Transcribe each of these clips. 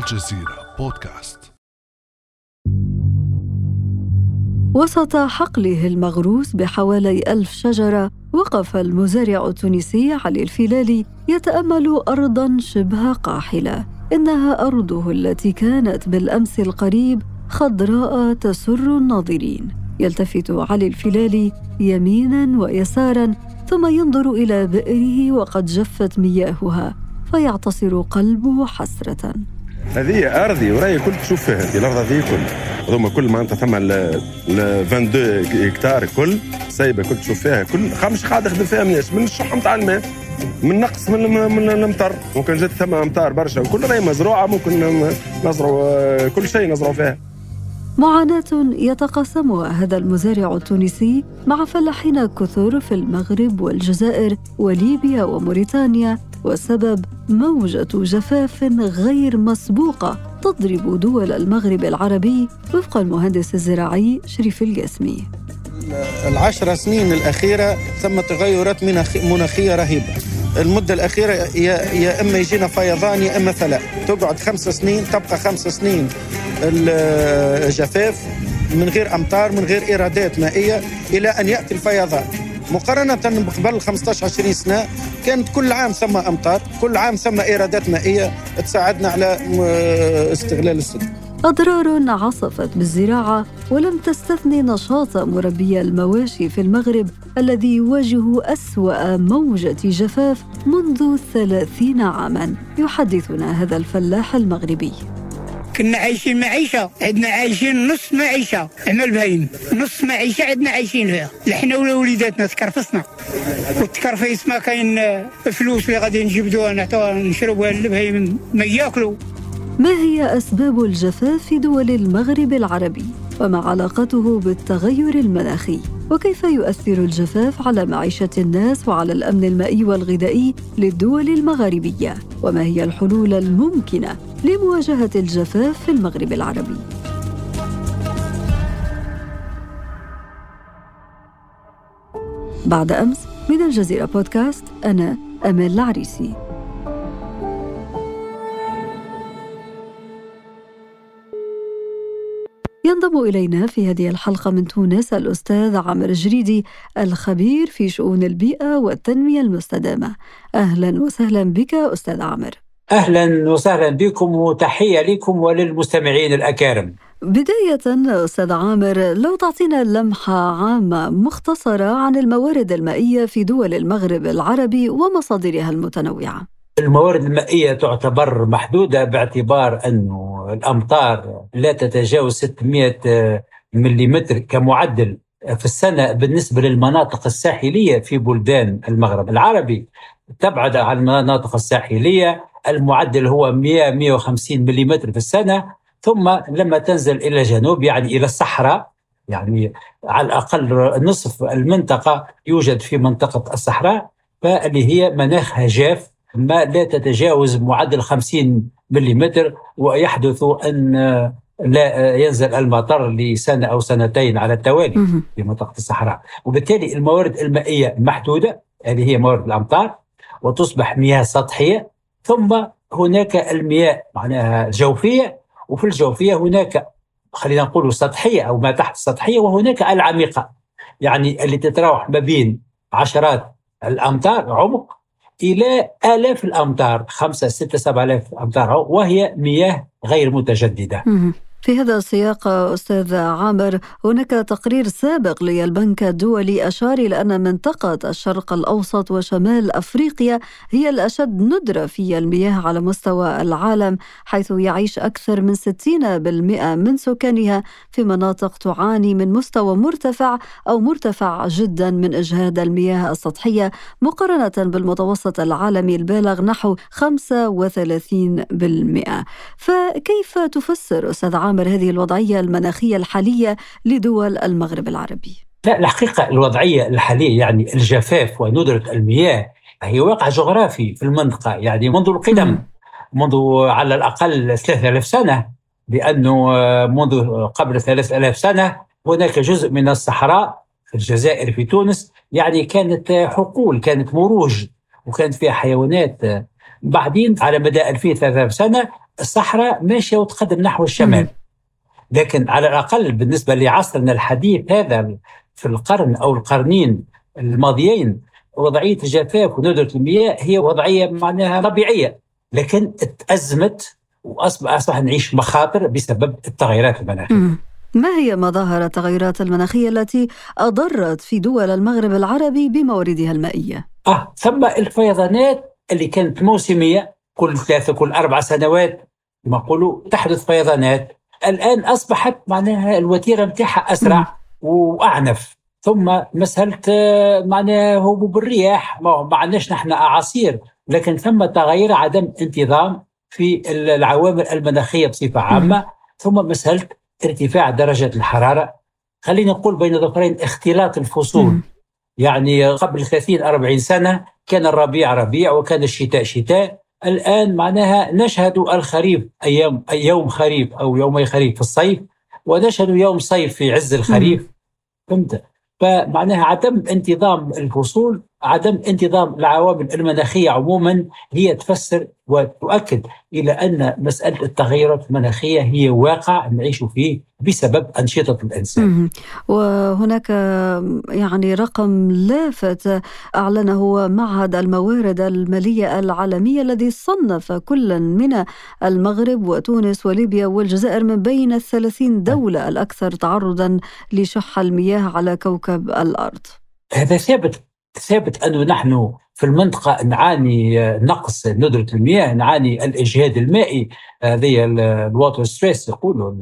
الجزيرة بودكاست. وسط حقله المغروس بحوالي ألف شجرة وقف المزارع التونسي علي الفلالي يتأمل أرضا شبه قاحلة. إنها أرضه التي كانت بالأمس القريب خضراء تسر الناظرين. يلتفت علي الفلالي يمينا ويسارا ثم ينظر إلى بئره وقد جفت مياهها فيعتصر قلبه حسرة. هذه أرضي ورأي كل تشوف فيها الأرض هذه كل. هذوما كل معناتها ثم ال 22 هكتار كل سايبة كل تشوف فيها كل مش قاعد يخدم فيها مناش من الشح نتاع الماء من نقص من من المطر ممكن جات ثم أمطار برشا وكل راهي مزروعة ممكن نزرعوا كل شيء نزرعوا فيها. معاناة يتقاسمها هذا المزارع التونسي مع فلاحين كثر في المغرب والجزائر وليبيا وموريتانيا والسبب موجة جفاف غير مسبوقة تضرب دول المغرب العربي وفق المهندس الزراعي شريف القاسمي العشر سنين الأخيرة ثم تغيرات مناخية رهيبة. المدة الأخيرة يا, يا إما يجينا فيضان يا إما فلا. تقعد خمس سنين تبقى خمس سنين الجفاف من غير أمطار من غير إيرادات مائية إلى أن يأتي الفيضان. مقارنة بقبل 15 20 سنة كانت كل عام ثم أمطار كل عام ثم إيرادات مائية تساعدنا على استغلال السد أضرار عصفت بالزراعة ولم تستثني نشاط مربي المواشي في المغرب الذي يواجه أسوأ موجة جفاف منذ ثلاثين عاما. يحدثنا هذا الفلاح المغربي. كنا عايشين معيشة عندنا عايشين نص معيشة إحنا البهايم نص معيشة عندنا عايشين فيها لحنا ولا وليداتنا تكرفصنا والتكرفيس ما كاين فلوس اللي غادي نجبدوها نعطوها نشربوها للبهايم ما ياكلوا ما هي أسباب الجفاف في دول المغرب العربي؟ وما علاقته بالتغير المناخي؟ وكيف يؤثر الجفاف على معيشة الناس وعلى الأمن المائي والغذائي للدول المغاربية؟ وما هي الحلول الممكنة لمواجهة الجفاف في المغرب العربي؟ بعد أمس من الجزيرة بودكاست أنا أمال العريسي ينضم إلينا في هذه الحلقة من تونس الأستاذ عمر جريدي الخبير في شؤون البيئة والتنمية المستدامة. أهلا وسهلا بك أستاذ عمر أهلا وسهلا بكم وتحية لكم وللمستمعين الأكارم. بداية أستاذ عامر لو تعطينا لمحة عامة مختصرة عن الموارد المائية في دول المغرب العربي ومصادرها المتنوعة. الموارد المائية تعتبر محدودة باعتبار أنه الأمطار لا تتجاوز 600 ملم كمعدل في السنة بالنسبة للمناطق الساحلية في بلدان المغرب العربي. تبعد عن المناطق الساحلية المعدل هو 100 150 ملم في السنة ثم لما تنزل إلى الجنوب يعني إلى الصحراء يعني على الأقل نصف المنطقة يوجد في منطقة الصحراء فاللي هي مناخها جاف ما لا تتجاوز معدل 50 ملم ويحدث أن لا ينزل المطر لسنة أو سنتين على التوالي في منطقة الصحراء. وبالتالي الموارد المائية محدودة هذه هي موارد الأمطار وتصبح مياه سطحية. ثم هناك المياه معناها الجوفية وفي الجوفية هناك خلينا نقول سطحية أو ما تحت السطحية وهناك العميقة يعني اللي تتراوح ما بين عشرات الأمتار عمق إلى آلاف الأمتار خمسة ستة سبعة آلاف أمتار وهي مياه غير متجددة. في هذا السياق أستاذ عامر هناك تقرير سابق للبنك الدولي أشار إلى أن منطقة الشرق الأوسط وشمال أفريقيا هي الأشد ندرة في المياه على مستوى العالم حيث يعيش أكثر من 60% من سكانها في مناطق تعاني من مستوى مرتفع أو مرتفع جدا من إجهاد المياه السطحية مقارنة بالمتوسط العالمي البالغ نحو 35% فكيف تفسر أستاذ عامر عامر هذه الوضعية المناخية الحالية لدول المغرب العربي؟ لا الحقيقة الوضعية الحالية يعني الجفاف وندرة المياه هي واقع جغرافي في المنطقة. يعني منذ القدم منذ على الأقل 3000 سنة لأنه منذ قبل 3000 سنة هناك جزء من الصحراء في الجزائر في تونس يعني كانت حقول كانت مروج وكانت فيها حيوانات. بعدين على مدى 2000 3000 سنة الصحراء ماشية وتقدم نحو الشمال. لكن على الأقل بالنسبة لعصرنا الحديث هذا في القرن أو القرنين الماضيين وضعية الجفاف وندره المياه هي وضعية معناها طبيعية لكن تازمت واصبح أصبح نعيش مخاطر بسبب التغيرات المناخية. ما هي مظاهر التغيرات المناخية التي أضرت في دول المغرب العربي بمواردها المائية؟ آه ثم الفيضانات اللي كانت موسمية كل ثلاثة كل أربع سنوات ما نقولوا تحدث فيضانات الآن أصبحت معناها الوتيرة نتاعها أسرع وأعنف. ثم مسألة آه، معناها هبوب الرياح ما عندناش نحن أعاصير. لكن ثم تغير عدم انتظام في العوامل المناخية بصفة عامة. ثم مسألة ارتفاع درجة الحرارة. خلينا نقول بين ظفرين اختلاط الفصول. يعني قبل 30 40 سنة كان الربيع ربيع وكان الشتاء شتاء. الآن معناها نشهد الخريف أيام يوم خريف أو يومي خريف في الصيف ونشهد يوم صيف في عز الخريف. فهمت؟ فمعناها عدم انتظام الفصول عدم انتظام العوامل المناخية عموما هي تفسر وتؤكد إلى أن مسألة التغيرات المناخية هي واقع نعيش فيه بسبب أنشطة الإنسان. وهناك يعني رقم لافت أعلنه معهد الموارد المالية العالمية الذي صنف كلا من المغرب وتونس وليبيا والجزائر من بين الثلاثين دولة الأكثر تعرضا لشح المياه على كوكب الأرض. هذا ثابت ثابت أنه نحن في المنطقة نعاني نقص ندرة المياه نعاني الإجهاد المائي. هذه ال water stress يقولوا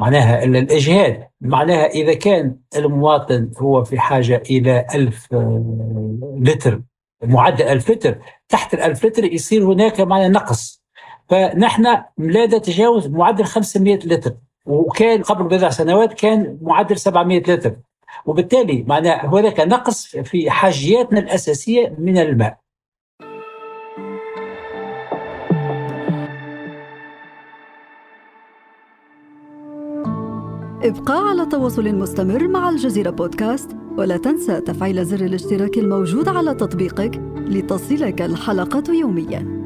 معناها الإجهاد. معناها إذا كان المواطن هو في حاجة إلى ألف لتر معدل ألف لتر تحت الألف لتر يصير هناك معناها نقص. فنحن لا نتجاوز معدل 500 لتر. وكان قبل بضع سنوات كان معدل 700 لتر. وبالتالي معناه هناك نقص في حاجياتنا الأساسية من الماء. ابقى على تواصل مستمر مع الجزيرة بودكاست ولا تنسى تفعيل زر الاشتراك الموجود على تطبيقك لتصلك الحلقة يومياً.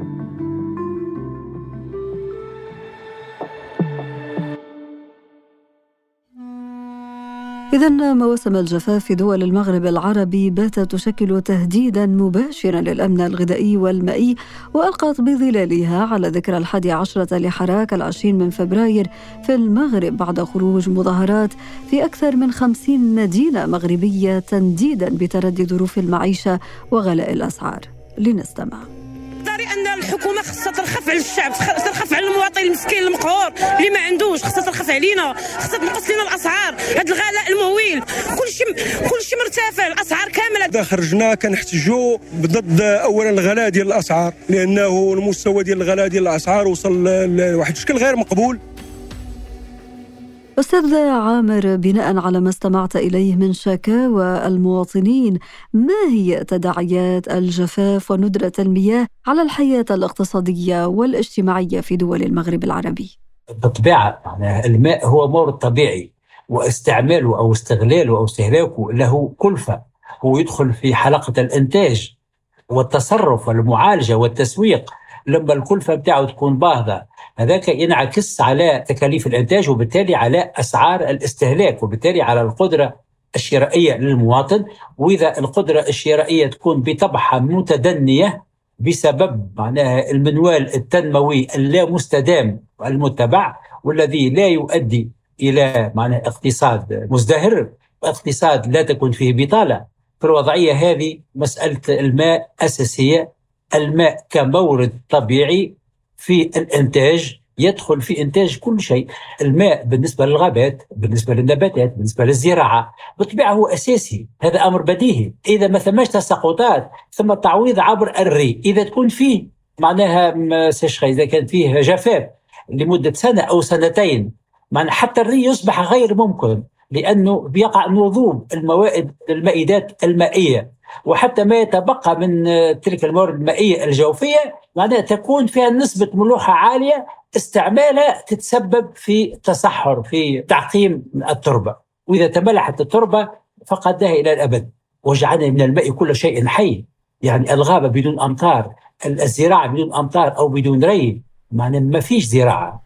إذا مواسم الجفاف في دول المغرب العربي باتت تشكل تهديدا مباشرا للأمن الغذائي والمائي وألقت بظلالها على ذكرى الحادي عشرة لحراك العشرين من فبراير في المغرب بعد خروج مظاهرات في أكثر من خمسين مدينة مغربية تنديدا بتردي ظروف المعيشة وغلاء الأسعار. لنستمع. أن الحكومة خصها ترخف على الشعب ترخف على المواطن المسكين المقهور اللي ما عندوش خصها ترخف علينا خصها تنقص لنا الأسعار. هذا الغلاء المهول كلشي كلشي مرتفع الأسعار كاملة. إذا خرجنا كنحتجوا ضد أولا الغلاء ديال الأسعار لأنه المستوى ديال الغلاء ديال الأسعار وصل لواحد الشكل غير مقبول. أستاذ عامر بناء على ما استمعت إليه من شكاوى المواطنين ما هي تداعيات الجفاف وندرة المياه على الحياة الاقتصادية والاجتماعية في دول المغرب العربي؟ بالطبيعة الماء هو مورد طبيعي واستعماله أو استغلاله أو استهلاكه له كلفة هو يدخل في حلقة الإنتاج والتصرف والمعالجة والتسويق لما الكلفة بتاعه تكون باهظة هذاك ينعكس على تكاليف الإنتاج وبالتالي على أسعار الاستهلاك وبالتالي على القدرة الشرائية للمواطن. وإذا القدرة الشرائية تكون بطبعها متدنية بسبب معناها المنوال التنموي اللا مستدام المتبع والذي لا يؤدي إلى معناها اقتصاد مزدهر اقتصاد لا تكون فيه بطالة. في الوضعية هذه مسألة الماء أساسية الماء كمورد طبيعي في الإنتاج يدخل في إنتاج كل شيء. الماء بالنسبة للغابات بالنسبة للنباتات بالنسبة للزراعة بالطبيعه هو أساسي. هذا أمر بديهي. إذا ما ثماش تساقطات ثم تعويض عبر الري. إذا تكون فيه معناها سيشخي إذا كان فيه جفاف لمدة سنة أو سنتين معنى حتى الري يصبح غير ممكن لأنه بيقع نضوب الموائد المائدات المائية. وحتى ما يتبقى من تلك الموارد المائية الجوفية معناها تكون فيها نسبة ملوحة عالية استعمالها تتسبب في تصحر في تعقيم التربة. وإذا تملحت التربة فقدها إلى الأبد وجعلنا من الماء كل شيء حي. يعني الغابة بدون أمطار الزراعة بدون أمطار أو بدون ري معناها ما فيش زراعة.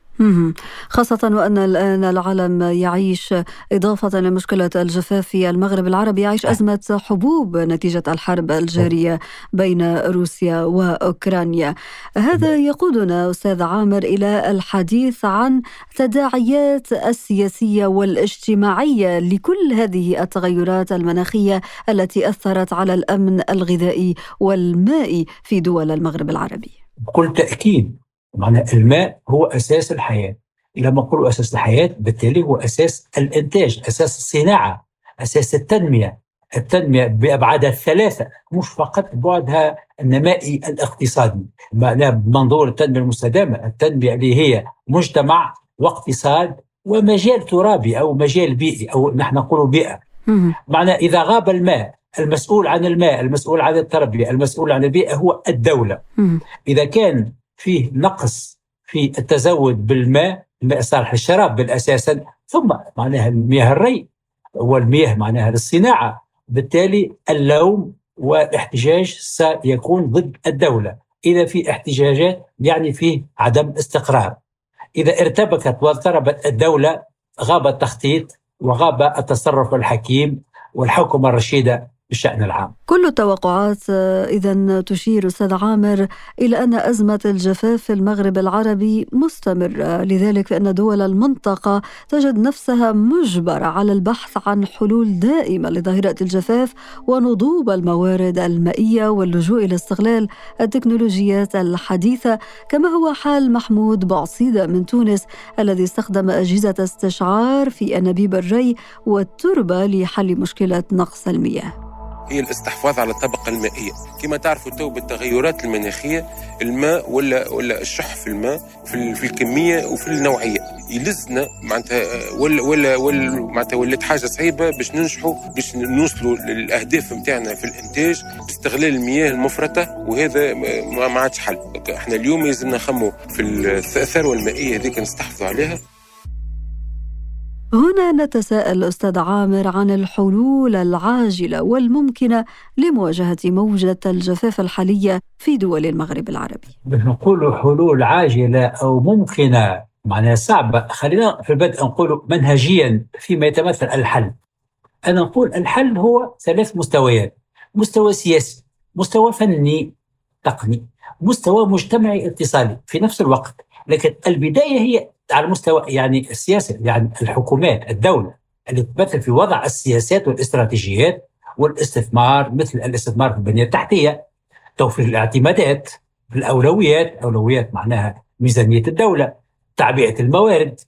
خاصة وأن الآن العالم يعيش إضافة لمشكلة الجفاف في المغرب العربي يعيش أزمة حبوب نتيجة الحرب الجارية بين روسيا وأوكرانيا. هذا يقودنا أستاذ عامر إلى الحديث عن تداعيات السياسية والاجتماعية لكل هذه التغيرات المناخية التي أثرت على الأمن الغذائي والمائي في دول المغرب العربي. بكل تأكيد. معنى الماء هو أساس الحياة. لما نقول أساس الحياة بالتالي هو أساس الإنتاج أساس الصناعة أساس التنمية. التنمية بأبعادها الثلاثة مش فقط بعدها النمائي الاقتصادي. معناها بمنظور التنمية المستدامة التنمية اللي هي مجتمع واقتصاد ومجال ترابي أو مجال بيئي أو نحن نقول بيئة. معنى إذا غاب الماء المسؤول عن الماء المسؤول عن التربية المسؤول عن البيئة هو الدولة. إذا كان فيه نقص في التزود بالماء الماء صالح للشراب بالاساسا ثم معناها المياه الري والمياه معناها للصناعة. بالتالي اللوم والاحتجاج سيكون ضد الدولة. إذا في احتجاجات يعني فيه عدم استقرار. إذا ارتبكت واضطربت الدولة غاب التخطيط وغاب التصرف الحكيم والحكومة الرشيدة بالشأن العام. كل التوقعات آه، إذا تشير أستاذ عامر إلى أن أزمة الجفاف في المغرب العربي مستمرة. لذلك فإن دول المنطقة تجد نفسها مجبرة على البحث عن حلول دائمة لظاهرة الجفاف ونضوب الموارد المائية واللجوء إلى استغلال التكنولوجيات الحديثة. كما هو حال محمود بعصيدة من تونس الذي استخدم أجهزة استشعار في أنابيب الري والتربة لحل مشكلة نقص المياه. هي الاستحفاظ على الطبقة المائية. كما تعرفوا تو بالتغيرات المناخية الماء ولا ولا الشح في الماء في, في الكمية وفي النوعية. يلزنا معناتها ولا ولا ولا معناتها ولات حاجة صعيبة باش ننجحوا باش نوصلوا للأهداف نتاعنا في الإنتاج باستغلال المياه المفرطة وهذا ما عادش حل. إحنا اليوم لازم نخموا في الثروة المائية هذيك نستحفظوا عليها. هنا نتساءل أستاذ عامر عن الحلول العاجلة والممكنة لمواجهة موجة الجفاف الحالية في دول المغرب العربي. نقول حلول عاجلة أو ممكنة معناها صعبة. خلينا في البدء نقول منهجيا فيما يتمثل الحل. أنا نقول الحل هو ثلاث مستويات. مستوى سياسي مستوى فني تقني. مستوى مجتمعي اتصالي في نفس الوقت. لكن البداية هي على مستوى يعني السياسة يعني الحكومات الدولة اللي تمثل في وضع السياسات والاستراتيجيات والاستثمار مثل الاستثمار في البنية التحتية توفير الاعتمادات في الأولويات أولويات معناها ميزانية الدولة تعبئة الموارد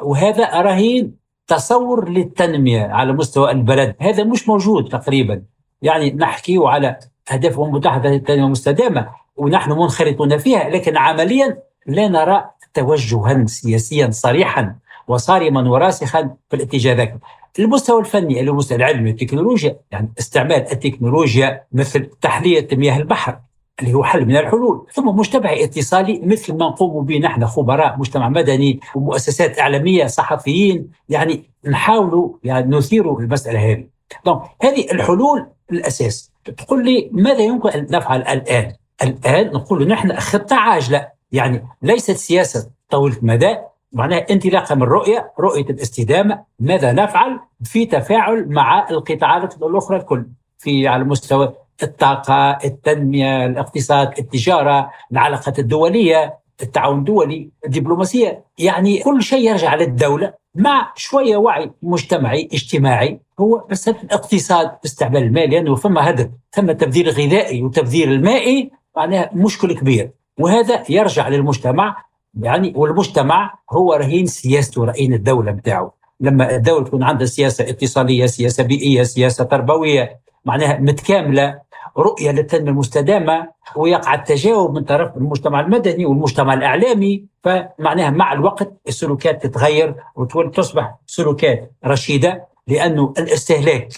وهذا رهين تصور للتنمية على مستوى البلد. هذا مش موجود تقريبا. يعني نحكي على أهداف متحده للتنميه المستدامه ونحن منخرطون فيها لكن عمليا لا نرى توجها سياسيا صريحا وصارما وراسخا في الاتجاه ذاك. المستوى الفني المستوى العلمي والتكنولوجيا يعني استعمال التكنولوجيا مثل تحلية مياه البحر اللي هو حل من الحلول ثم مجتمع اتصالي مثل ما نقوم به نحن خبراء مجتمع مدني ومؤسسات إعلامية صحفيين يعني نحاولوا يعني نثير المسألة هذه. دونك هذه الحلول الأساس. تقول لي ماذا يمكن أن نفعل الآن؟ الآن نقول نحن خطة عاجلة. يعني ليست سياسة طويله المدى معناها انطلاقا من رؤية رؤية الاستدامة ماذا نفعل في تفاعل مع القطاعات الأخرى الكل في على مستوى الطاقة، التنمية، الاقتصاد، التجارة، العلاقات الدولية، التعاون الدولي، الدبلوماسية، يعني كل شيء يرجع للدولة مع شوية وعي مجتمعي اجتماعي هو بس الاقتصاد باستعمال المال لأنه يعني فما هدف، ثم تبذير غذائي وتبذير المائي معناها مشكل كبير. وهذا يرجع للمجتمع يعني والمجتمع هو رهين سياسته رهين الدولة بتاعه. لما الدولة تكون عندها سياسة اتصاليه سياسة بيئية سياسة تربوية معناها متكاملة رؤية للتنمية المستدامة ويقع التجاوب من طرف المجتمع المدني والمجتمع الإعلامي فمعناها مع الوقت السلوكات تتغير وتصبح سلوكات رشيدة لأنه الاستهلاك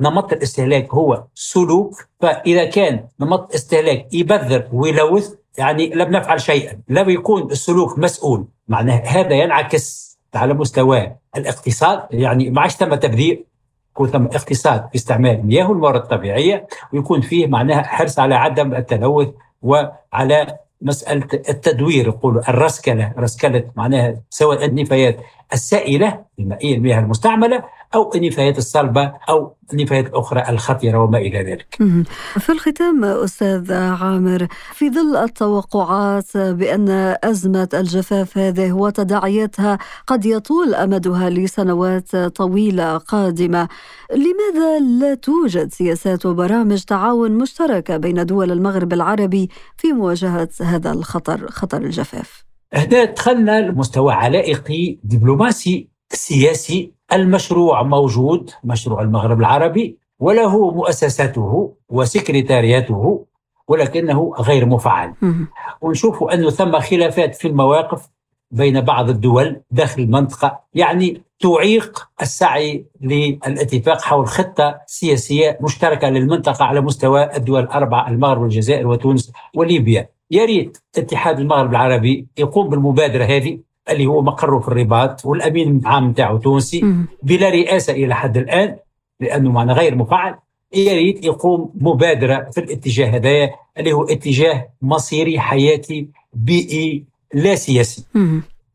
نمط الاستهلاك هو سلوك فإذا كان نمط استهلاك يبذر ويلوث يعني لم نفعل شيئا لم يكون السلوك مسؤول. معناه هذا ينعكس على مستوى الاقتصاد. يعني ما عادش ثم تبذير يكون ثم اقتصاد في استعمال مياه الموارد الطبيعية ويكون فيه معناها حرص على عدم التلوث وعلى مسألة التدوير يقولوا الرسكله رسكله معناها سواء النفايات السائلة المائية المياه المستعملة أو النفايات الصلبة أو النفايات الأخرى الخطره وما إلى ذلك. في الختام أستاذ عامر في ظل التوقعات بأن أزمة الجفاف هذه وتداعياتها قد يطول أمدها لسنوات طويلة قادمة، لماذا لا توجد سياسات وبرامج تعاون مشتركة بين دول المغرب العربي في مواجهة هذا الخطر خطر الجفاف؟ هنا دخلنا لمستوى علائقي دبلوماسي سياسي المشروع موجود مشروع المغرب العربي وله مؤسساته وسكرتارياته ولكنه غير مفعل. ونشوف أنه ثم خلافات في المواقف بين بعض الدول داخل المنطقة يعني تعيق السعي للاتفاق حول خطة سياسية مشتركة للمنطقة على مستوى الدول الأربعة المغرب والجزائر وتونس وليبيا. يا ريت اتحاد المغرب العربي يقوم بالمبادرة هذه. اللي هو مقره في الرباط والأمين العام نتاعو تونسي بلا رئاسة إلى حد الآن لأنه معنا غير مفعل يا ريت يقوم مبادرة في الاتجاه هذايا اللي هو اتجاه مصيري حياتي بيئي لا سياسي.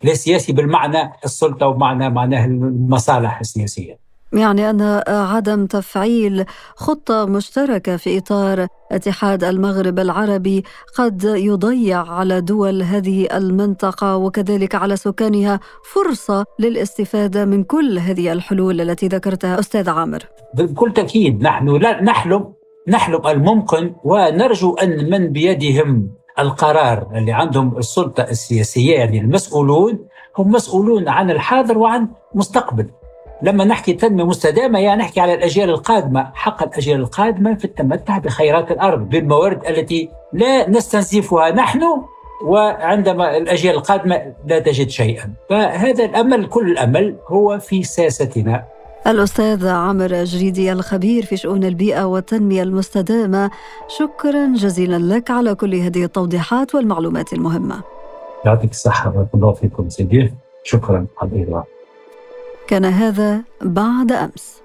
لا سياسي بالمعنى السلطة ومعنى معناه المصالح السياسية. يعني أن عدم تفعيل خطة مشتركة في إطار اتحاد المغرب العربي قد يضيع على دول هذه المنطقة وكذلك على سكانها فرصة للاستفادة من كل هذه الحلول التي ذكرتها أستاذ عامر. بكل تأكيد نحن لا نحلم نحلم الممكن ونرجو أن من بيدهم القرار اللي عندهم السلطة السياسية يعني المسؤولون هم مسؤولون عن الحاضر وعن مستقبل. لما نحكي تنمية مستدامة يعني نحكي على الأجيال القادمة. حق الأجيال القادمة في التمتع بخيرات الأرض بالموارد التي لا نستنزفها نحن وعندما الأجيال القادمة لا تجد شيئا. فهذا الأمل كل الأمل هو في سياستنا الأستاذ عامر جريدي الخبير في شؤون البيئة والتنمية المستدامة شكرا جزيلا لك على كل هذه التوضيحات والمعلومات المهمة. يعطيك الصحة بارك الله فيكم سيدي. شكرا حبيبي. كان هذا بعد أمس.